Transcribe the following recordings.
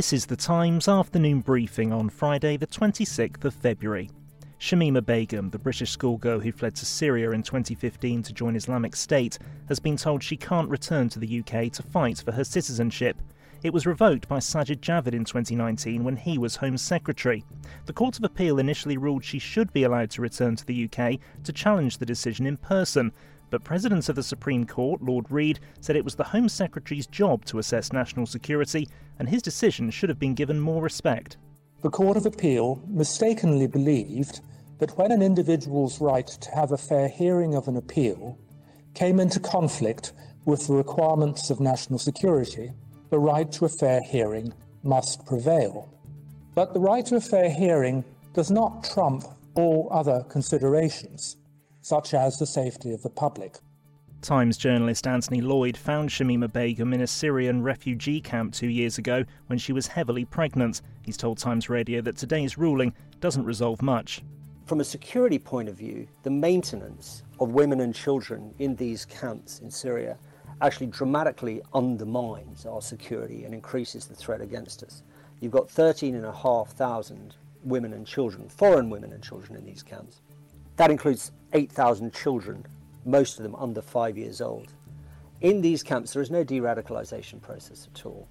This is the Times afternoon briefing on Friday, the 26th of February. Shamima Begum, the British schoolgirl who fled to Syria in 2015 to join Islamic State, has been told she can't return to the UK to fight for her citizenship. It was revoked by Sajid Javid in 2019 when he was Home Secretary. The Court of Appeal initially ruled she should be allowed to return to the UK to challenge the decision in person, but President of the Supreme Court, Lord Reed, said it was the Home Secretary's job to assess national security, and his decision should have been given more respect. The Court of Appeal mistakenly believed that when an individual's right to have a fair hearing of an appeal came into conflict with the requirements of national security, the right to a fair hearing must prevail. But the right to a fair hearing does not trump all other considerations such as the safety of the public. Times journalist Anthony Lloyd found Shamima Begum in a Syrian refugee camp two years ago when she was heavily pregnant. He's told Times Radio that today's ruling doesn't resolve much. From a security point of view, the maintenance of women and children in these camps in Syria actually dramatically undermines our security and increases the threat against us. You've got 13,500 women and children, foreign women and children in these camps. That includes 8,000 children, most of them under five years old. In these camps, there is no de radicalisation process at all.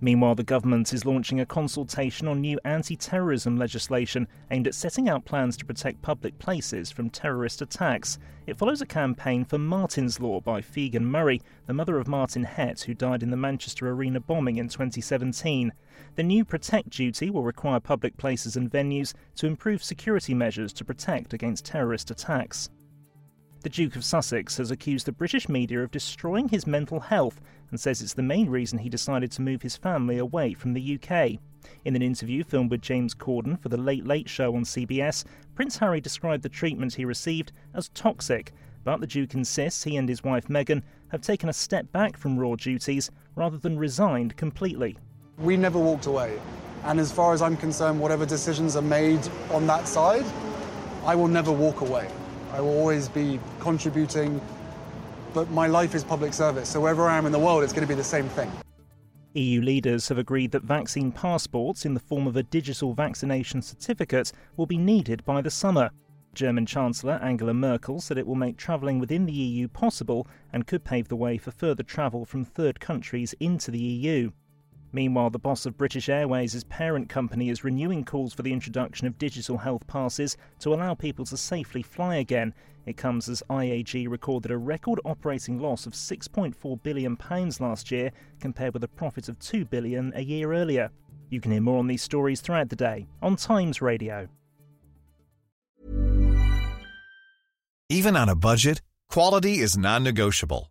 Meanwhile, the government is launching a consultation on new anti terrorism legislation aimed at setting out plans to protect public places from terrorist attacks. It follows a campaign for Martyn's Law by Figen Murray, the mother of Martyn Hett, who died in the Manchester Arena bombing in 2017. The new Protect duty will require public places and venues to improve security measures to protect against terrorist attacks. The Duke of Sussex has accused the British media of destroying his mental health and says it's the main reason he decided to move his family away from the UK. In an interview filmed with James Corden for the Late Late Show on CBS, Prince Harry described the treatment he received as toxic, but the Duke insists he and his wife Meghan have taken a step back from royal duties rather than resigned completely. We never walked away, and as far as I'm concerned, whatever decisions are made on that side, I will never walk away. I will always be contributing, but my life is public service, so wherever I am in the world, it's going to be the same thing. EU leaders have agreed that vaccine passports in the form of a digital vaccination certificate will be needed by the summer. German Chancellor Angela Merkel said it will make travelling within the EU possible and could pave the way for further travel from third countries into the EU. Meanwhile, the boss of British Airways' parent company is renewing calls for the introduction of digital health passes to allow people to safely fly again. It comes as IAG recorded a record operating loss of 6.4 billion pounds last year compared with a profit of £2 billion a year earlier. You can hear more on these stories throughout the day on Times Radio. Even on a budget, quality is non-negotiable.